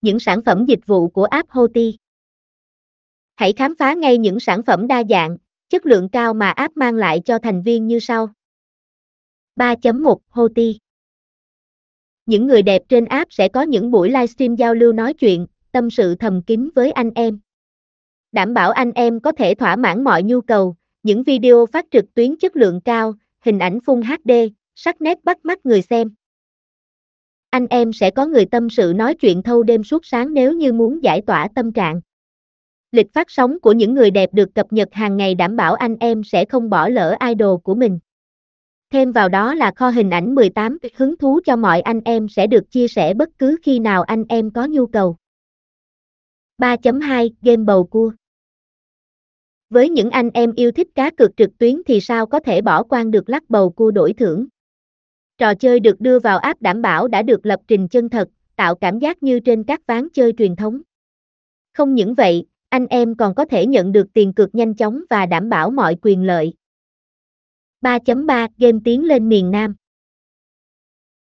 những sản phẩm dịch vụ của app Hoti. Hãy khám phá ngay những sản phẩm đa dạng, chất lượng cao mà app mang lại cho thành viên như sau. 3.1 Hoti Những người đẹp trên app sẽ có những buổi livestream giao lưu nói chuyện, tâm sự thầm kín với anh em. Đảm bảo anh em có thể thỏa mãn mọi nhu cầu, những video phát trực tuyến chất lượng cao, hình ảnh Full HD, sắc nét bắt mắt người xem. Anh em sẽ có người tâm sự nói chuyện thâu đêm suốt sáng nếu như muốn giải tỏa tâm trạng. Lịch phát sóng của những người đẹp được cập nhật hàng ngày đảm bảo anh em sẽ không bỏ lỡ idol của mình. Thêm vào đó là kho hình ảnh 18 hứng thú cho mọi anh em sẽ được chia sẻ bất cứ khi nào anh em có nhu cầu. 3.2 Game bầu cua Với những anh em yêu thích cá cược trực tuyến thì sao có thể bỏ qua được lắc bầu cua đổi thưởng. Trò chơi được đưa vào app đảm bảo đã được lập trình chân thật, tạo cảm giác như trên các ván chơi truyền thống. Không những vậy, anh em còn có thể nhận được tiền cược nhanh chóng và đảm bảo mọi quyền lợi. 3.3 Game tiến lên miền Nam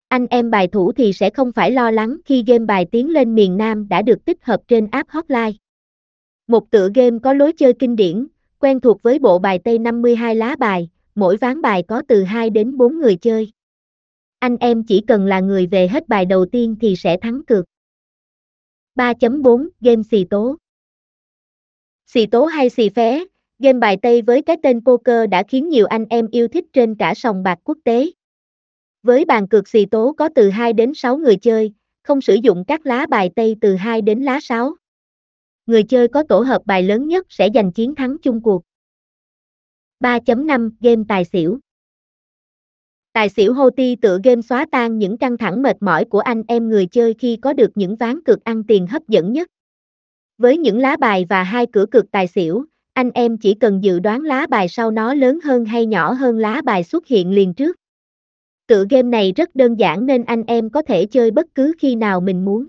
Anh em bài thủ thì sẽ không phải lo lắng khi game bài tiến lên miền Nam đã được tích hợp trên app Hotline. Một tựa game có lối chơi kinh điển, quen thuộc với bộ bài Tây 52 lá bài, mỗi ván bài có từ 2 đến 4 người chơi. Anh em chỉ cần là người về hết bài đầu tiên thì sẽ thắng cược. 3.4 Game xì tố Xì tố hay xì phé, game bài Tây với cái tên poker đã khiến nhiều anh em yêu thích trên cả sòng bạc quốc tế. Với bàn cược xì tố có từ 2 đến 6 người chơi, không sử dụng các lá bài Tây từ 2 đến lá 6. Người chơi có tổ hợp bài lớn nhất sẽ giành chiến thắng chung cuộc. 3.5 Game tài xỉu Tài xỉu hô ti tựa game xóa tan những căng thẳng mệt mỏi của anh em người chơi khi có được những ván cược ăn tiền hấp dẫn nhất. Với những lá bài và hai cửa cược tài xỉu, anh em chỉ cần dự đoán lá bài sau nó lớn hơn hay nhỏ hơn lá bài xuất hiện liền trước. Tựa game này rất đơn giản nên anh em có thể chơi bất cứ khi nào mình muốn.